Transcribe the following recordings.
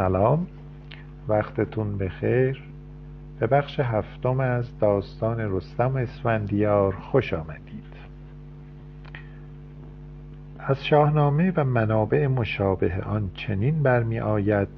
سلام. وقتتون بخیر. به بخش هفتم از داستان رستم اسفندیار خوش آمدید. از شاهنامه و منابع مشابه آن چنین برمی آید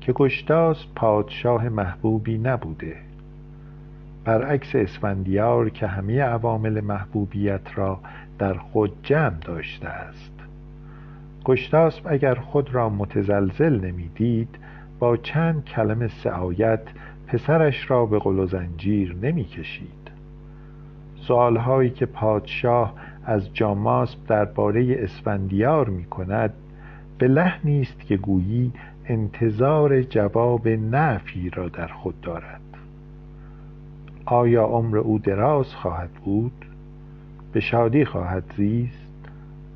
که گشتاس پادشاه محبوبی نبوده. برعکس اسفندیار که همه عوامل محبوبیت را در خود جمع داشته است. گشتاسب اگر خود را متزلزل نمی‌دید با چند کلمه سعایت پسرش را به قل و زنجیر نمی کشید سؤالهایی که پادشاه از جاماسب درباره اسفندیار می کند به لحنی است که گویی انتظار جواب نفی را در خود دارد. آیا عمر او دراز خواهد بود؟ به شادی خواهد زیست؟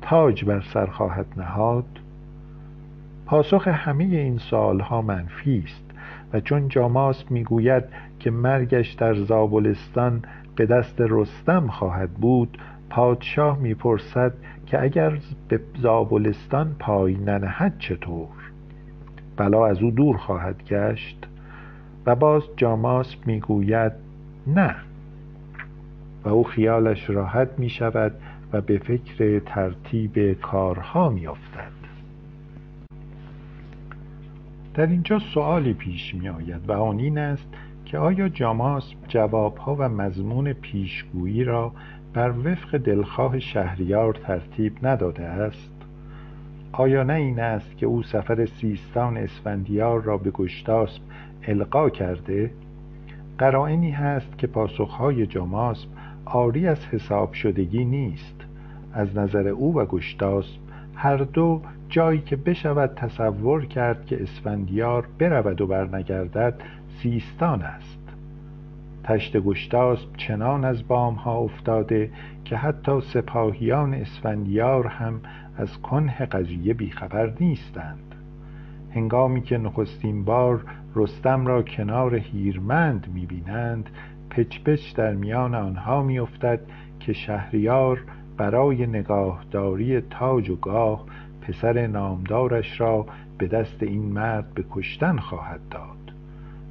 تاج بر سر خواهد نهاد. پاسخ همه این سالها منفی است و چون جاماس می‌گوید که مرگش در زابلستان به دست رستم خواهد بود پادشاه می‌پرسد که اگر به زابلستان پای ننهد چطور؟ بلا از او دور خواهد گشت و باز جاماس می‌گوید نه. و او خیالش راحت می شود و به فکر ترتیب کارها می افتد. در اینجا سوالی پیش می آید و آن این است که آیا جاماس جوابها و مضمون پیشگویی را بر وفق دلخواه شهریار ترتیب نداده است آیا نه این است که او سفر سیستان اسفندیار را به گشتاسب القا کرده قرائنی هست که پاسخهای جاماسب آری از حساب شدگی نیست. از نظر او و گشتاسب هر دو جایی که بشود تصور کرد که اسفندیار برود و برنگردد سیستان است. تشت گشتاسب چنان از بام ها افتاده که حتی سپاهیان اسفندیار هم از کنه قضیه بیخبر نیستند. هنگامی که نخستین بار رستم را کنار هیرمند می‌بینند پچ در میان آنها میافتد که شهریار برای نگاهداری تاج و گاه پسر نامدارش را به دست این مرد به کشتن خواهد داد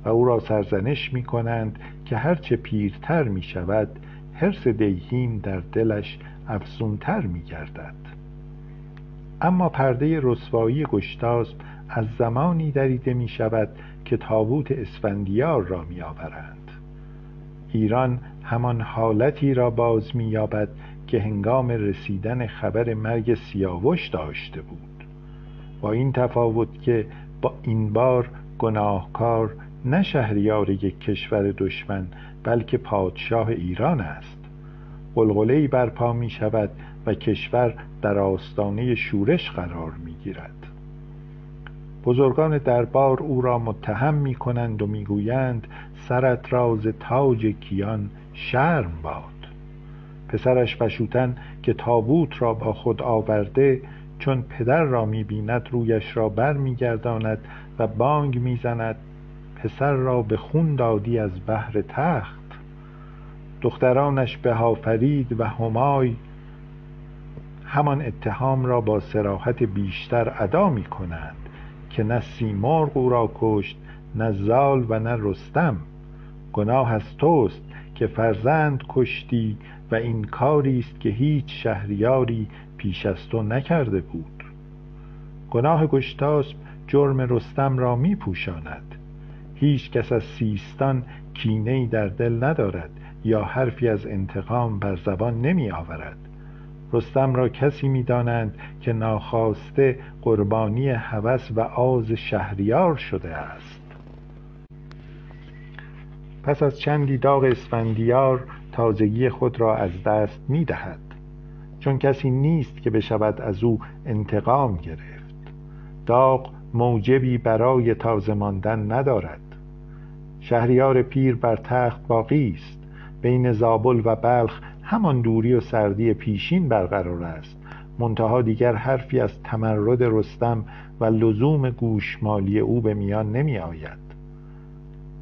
و او را سرزنش می کنند که هرچه پیرتر می شود حرس دیهیم در دلش افزونتر می گردد اما پرده رسوایی گشتاسب از زمانی دریده می شود که تابوت اسفندیار را می آورند ایران همان حالتی را باز می یابد که هنگام رسیدن خبر مرگ سیاوش داشته بود. با این تفاوت که با این بار گناهکار نه شهریار یک کشور دشمن بلکه پادشاه ایران است. قلقلهای برپا می شود و کشور در آستانه شورش قرار می گیرد بزرگان دربار او را متهم می کنند و می گویند سرت راز تاج کیان شرم باد. پسرش پشوتن که تابوت را با خود آورده چون پدر را می‌بیند رویش را بر میگرداند و بانگ می‌زند پسر را به خون دادی از بهر تخت. دخترانش به هافرید و همای همان اتهام را با سراحت بیشتر ادا می کنند که نه سیمرغ او را کشت نه زال و نه رستم. گناه از توست که فرزند کشتی و این کاری است که هیچ شهریاری پیش از تو نکرده بود. گناه گشتاسب جرم رستم را می پوشاند. هیچ کس از سیستان کینه در دل ندارد یا حرفی از انتقام بر زبان نمی آورد. رستم را کسی می دانند که ناخواسته قربانی هوس و آز شهریار شده است. پس از چندی داغ اسفندیار تازگی خود را از دست می دهد چون کسی نیست که بشود از او انتقام گرفت. داغ موجبی برای تازه ماندن ندارد. شهریار پیر بر تخت باقی است. بین زابل و بلخ همان دوری و سردی پیشین برقرار است. منتها دیگر حرفی از تمرد رستم و لزوم گوشمالی او به میان نمی آید.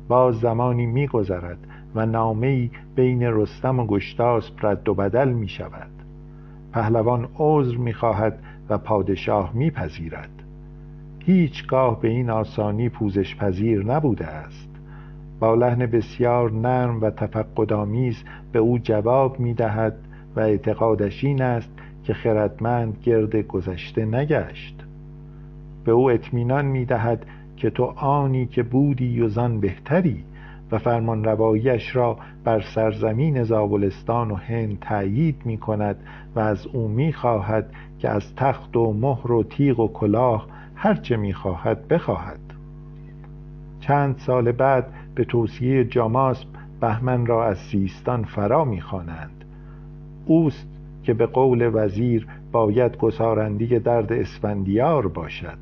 باز زمانی می گذرد و نامهای بین رستم و گشتاسپ رد و بدل می شود. پهلوان عذر می خواهد و پادشاه می پذیرد. هیچگاه به این آسانی پوزش پذیر نبوده است. با لحن بسیار نرم و تفقدآمیز به او جواب می دهد و اعتقادش این است که خردمند گرد گذشته نگشت. به او اطمینان می دهد که تو آنی که بودی و زان بهتری و فرمان روایش را بر سرزمین زابلستان و هند تأیید می کند و از او می خواهد که از تخت و مهر و تیغ و کلاه هرچه می خواهد بخواهد. چند سال بعد به توصیه جاماسب بهمن را از سیستان فرا می‌خوانند. اوست که به قول وزیر باید گسارندی درد اسفندیار باشد.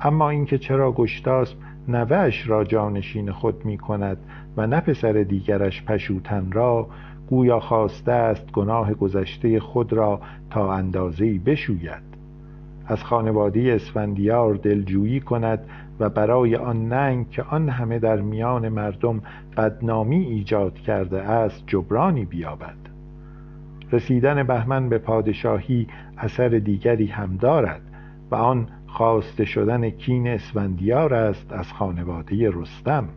اما اینکه چرا گشتاسب نوهش را جانشین خود می کند و نه پسر دیگرش پشوتن را گویا خواسته است گناه گذشته خود را تا اندازه‌ای بشوید. از خانواده اسفندیار دلجویی کند و برای آن ننگ که آن همه در میان مردم بدنامی ایجاد کرده است جبرانی بیابد. رسیدن بهمن به پادشاهی اثر دیگری هم دارد و آن خواسته شدن کین اسفندیار است از خانواده رستم.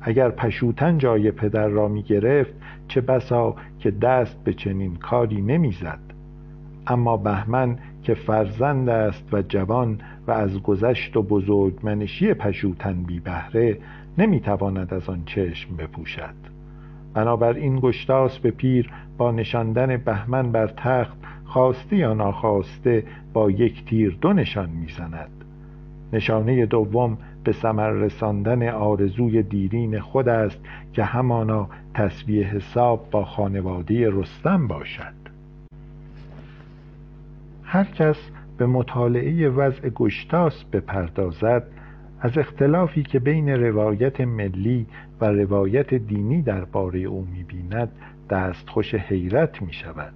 اگر پشوتن جای پدر را می گرفت چه بسا که دست به چنین کاری نمی‌زد اما بهمن که فرزند است و جوان و از گذشت و بزرگمنشی پشوتن بی بهره نمی‌تواند از آن چشم بپوشد. بنابراین گشتاس به پیر با نشاندن بهمن بر تخت خواسته یا ناخواسته با یک تیر دو نشان می‌زند. نشانه دوم به ثمر رساندن آرزوی دیرین خود است که همانا تصویه حساب با خانواده رستم باشد. هر کس به مطالعه وضع گشتاس بپردازد از اختلافی که بین روایت ملی و روایت دینی درباره او می‌بیند دستخوش حیرت می شود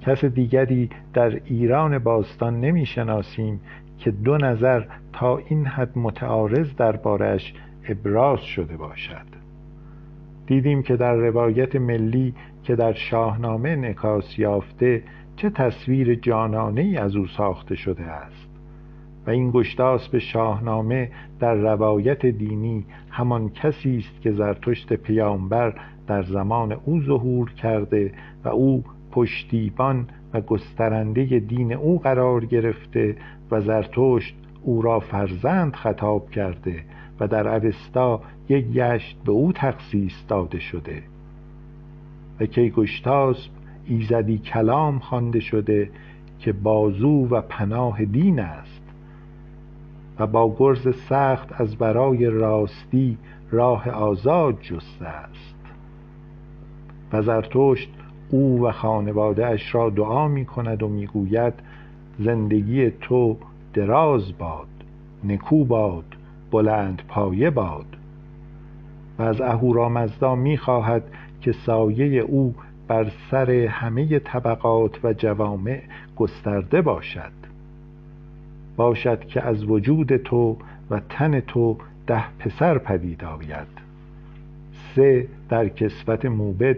کس دیگری در ایران باستان نمی‌شناسیم که دو نظر تا این حد متعارض دربارش ابراز شده باشد. دیدیم که در روایت ملی که در شاهنامه انعکاس یافته چه تصویر جانانه ای از او ساخته شده است؟ و این گشتاس به شاهنامه در روایت دینی همان کسی است که زرتشت پیامبر در زمان او ظهور کرده و او پشتیبان و گسترنده دین او قرار گرفته و زرتشت او را فرزند خطاب کرده و در اوستا یک گشت به او تخصیص داده شده. و کیگشتاس ایزدی کلام خوانده شده که بازو و پناه دین است و با گرز سخت از برای راستی راه آزاد جسته است. و زرتشت او و خانواده اش را دعا می کند و می گوید زندگی تو دراز باد نکو باد بلند پایه باد. و از اهورامزدا می خواهد که سایه او بر سر همه طبقات و جوامع گسترده باشد. باشد که از وجود تو و تن تو ده پسر پدید آید. سه در کسوت موبد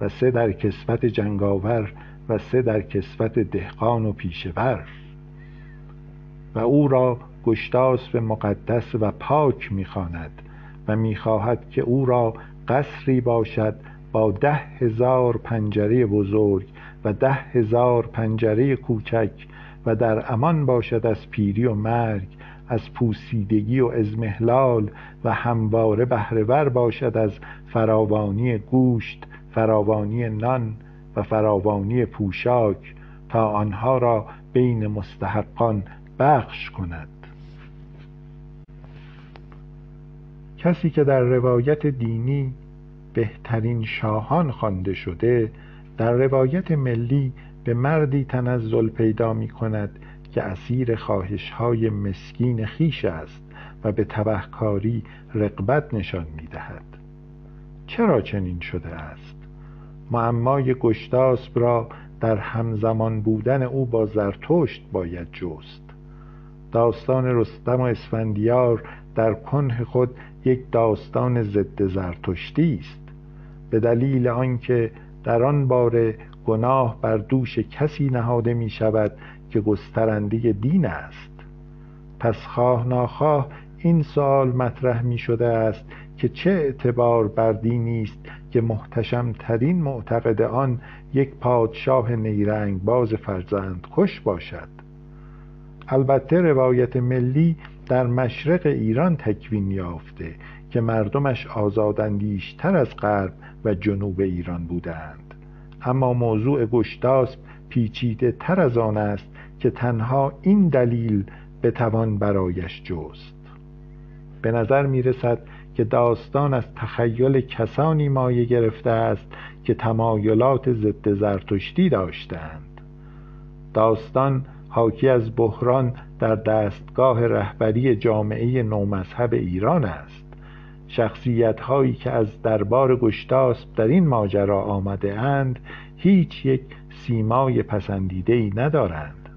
و سه در کسوت جنگاور و سه در کسوت دهقان و پیشور و او را گشتاس به مقدس و پاک می‌خواند و می‌خواهد که او را قصری باشد با ده هزار پنجره بزرگ و ده هزار پنجره کوچک و در امان باشد از پیری و مرگ از پوسیدگی و ازمهلال و همواره بهرهور باشد از فراوانی گوشت فراوانی نان و فراوانی پوشاک تا آنها را بین مستحقان بخش کند. کسی که در روایت دینی بهترین شاهان خوانده شده در روایت ملی به مردی تنزل پیدا می کند که اسیر خواهش های مسکین خیش است و به تبهکاری رقبت نشان می دهد چرا چنین شده است؟ معمای گشتاسب را در همزمان بودن او با زرتشت باید جست. داستان رستم و اسفندیار در کنه خود یک داستان ضد زرتشتی است. به دلیل آنکه در آن باره گناه بر دوش کسی نهاده می شود که گسترنده دین است. پس خواه ناخواه این سوال مطرح می شده است که چه اعتبار بر دینی است که محتشم ترین معتقد آن یک پادشاه نیرنگ باز فرزند خوش باشد. البته روایت ملی در مشرق ایران تکوین یافته که مردمش آزاداندیشتر از غرب و جنوب ایران بودند. اما موضوع گشتاسب پیچیده تر از آن است که تنها این دلیل بتوان برایش جست. به نظر می رسد که داستان از تخیل کسانی مایه گرفته است که تمایلات ضد زرتشتی داشتند. داستان حاکی از بحران در دستگاه رهبری جامعه نومذهب ایران است. شخصیت هایی که از دربار گشتاسب در این ماجرا آمده اند هیچ یک سیمای پسندیده ای ندارند.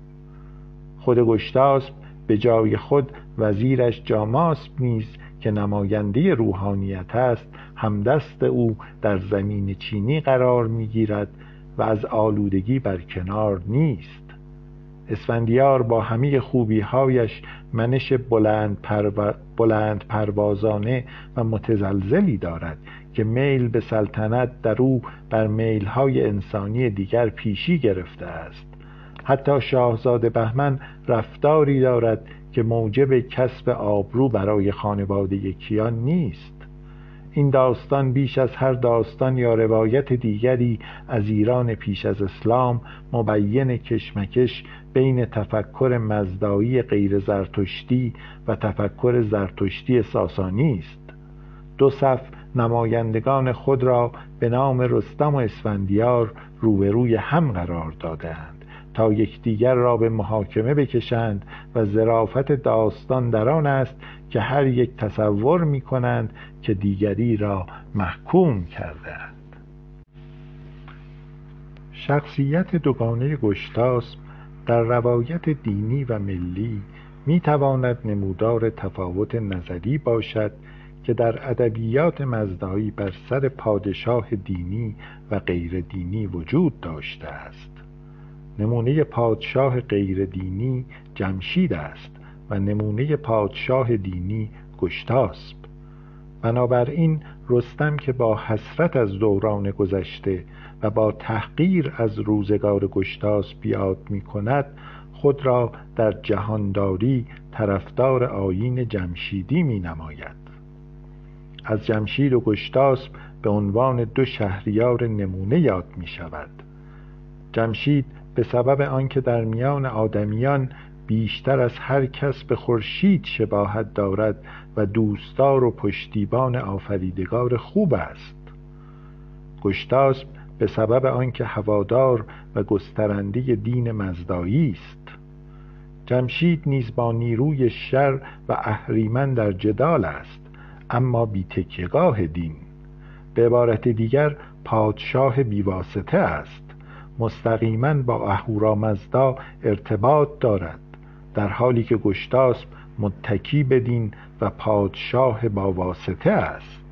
خود گشتاسب به جای خود وزیرش جاماسب نیز که نماینده روحانیت است همدست او در زمین چینی قرار می‌گیرد و از آلودگی بر کنار نیست. اسفندیار با همه خوبیهایش منش بلند, بلند پروازانه و متزلزلی دارد که میل به سلطنت در او بر میلهای انسانی دیگر پیشی گرفته است. حتی شاهزاده بهمن رفتاری دارد که موجب کسب آبرو برای خانواده کیان نیست. این داستان بیش از هر داستان یا روایت دیگری از ایران پیش از اسلام مبین کشمکش بین تفکر مزدایی غیر زرتشتی و تفکر زرتشتی ساسانی است. دو صف نمایندگان خود را به نام رستم و اسفندیار روبروی هم قرار دادند تا یکدیگر را به محاکمه بکشند و ظرافت داستان در آن است که هر یک تصور می کنند که دیگری را محکوم کردند شخصیت دوگانه گشتاسب در روایت دینی و ملی می تواند نمودار تفاوت نظری باشد که در ادبیات مزدایی بر سر پادشاه دینی و غیر دینی وجود داشته است. نمونه پادشاه غیر دینی جمشید است. و نمونه پادشاه دینی گشتاسب. بنابراین رستم که با حسرت از دوران گذشته و با تحقیر از روزگار گشتاسب بیاد می کند خود را در جهانداری طرفدار آیین جمشیدی می نماید از جمشید و گشتاسب به عنوان دو شهریار نمونه یاد می شود جمشید به سبب آنکه در میان آدمیان بیشتر از هر کس به خورشید شباهت دارد و دوستدار و پشتیبان آفریدگار خوب است. گشتاسب به سبب آنکه هوادار و گسترنده دین مزدایی است. جمشید نیز با نیروی شر و اهریمن در جدال است اما بی تکیگاه دین. به عبارت دیگر پادشاه بیواسطه است. مستقیما با اهورامزدا ارتباط دارد. در حالی که گشتاسب متکی بدین و پادشاه با واسطه است.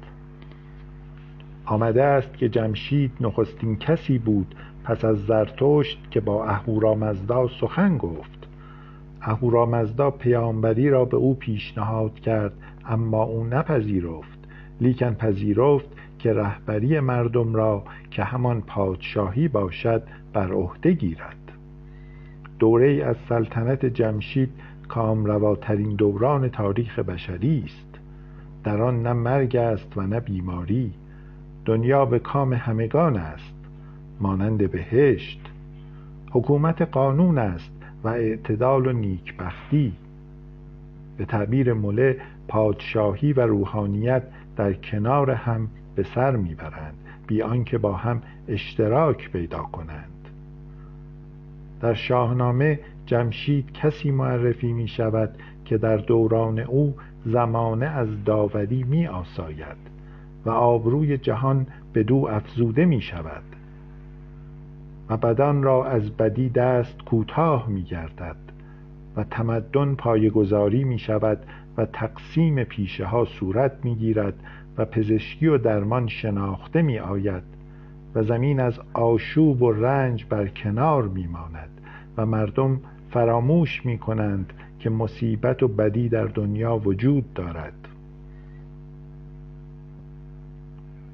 آمده است که جمشید نخستین کسی بود پس از زرتشت که با اهورامزدا سخن گفت. اهورامزدا پیامبری را به او پیشنهاد کرد اما او نپذیرفت لیکن پذیرفت که رهبری مردم را که همان پادشاهی باشد بر عهده گیرد. دوره از سلطنت جمشید کامرواترین دوران تاریخ بشری است. در آن نه مرگ است و نه بیماری. دنیا به کام همگان است مانند بهشت. حکومت قانون است و اعتدال و نیکبختی. به تعبیر مله پادشاهی و روحانیت در کنار هم به سر می‌برند بی آنکه با هم اشتراک پیدا کنند. در شاهنامه جمشید کسی معرفی می شود که در دوران او زمانه از داوری می آساید و آبروی جهان به دو افزوده می شود و بدان را از بدی دست کوتاه می گردد و تمدن پایگذاری می شود و تقسیم پیشه ها صورت می گیرد و پزشکی و درمان شناخته می آید و زمین از آشوب و رنج بر کنار می ماند و مردم فراموش می کنند که مصیبت و بدی در دنیا وجود دارد.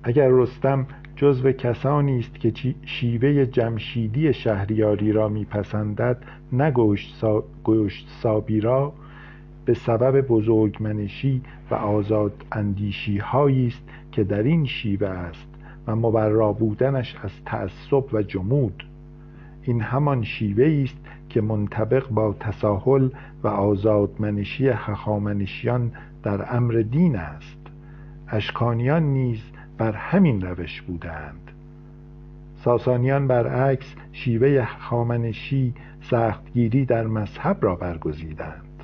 اگر رستم جزو کسانی است که شیوه جمشیدی شهریاری را میپسندد نه گوشت سابی را به سبب بزرگمنشی و آزاد اندیشی است که در این شیوه است. و مبرا بودنش از تعصب و جمود. این همان شیوه است که منطبق با تساهل و آزادمنشی هخامنشیان در امر دین است. اشکانیان نیز بر همین روش بودند. ساسانیان برعکس شیوه خامنشی سختگیری در مذهب را برگزیدند.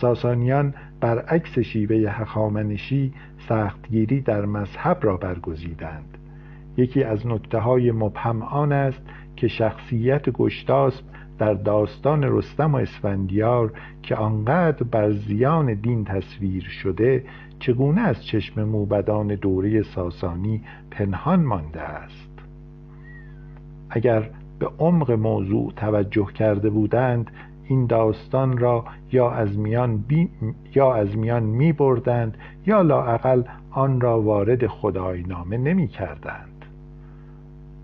ساسانیان برعکس شیوه هخامنشی سختگیری در مذهب را برگزیدند. یکی از نکته های مبهم آن است که شخصیت گشتاسب در داستان رستم و اسفندیار که آنقدر بر زیان دین تصویر شده چگونه از چشم موبدان دوره ساسانی پنهان مانده است؟ اگر به عمق موضوع توجه کرده بودند این داستان را یا از میان, بی... یا از میان می بردند یا لاعقل آن را وارد خداینامه نمی کردند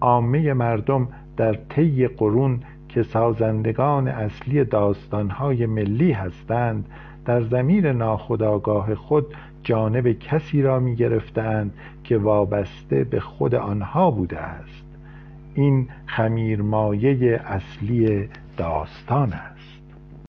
عامه مردم در طی قرون که سازندگان اصلی داستانهای ملی هستند در زمیر ناخداگاه خود جانب کسی را می گرفتند که وابسته به خود آنها بوده است. این خمیرمایه اصلی داستان است.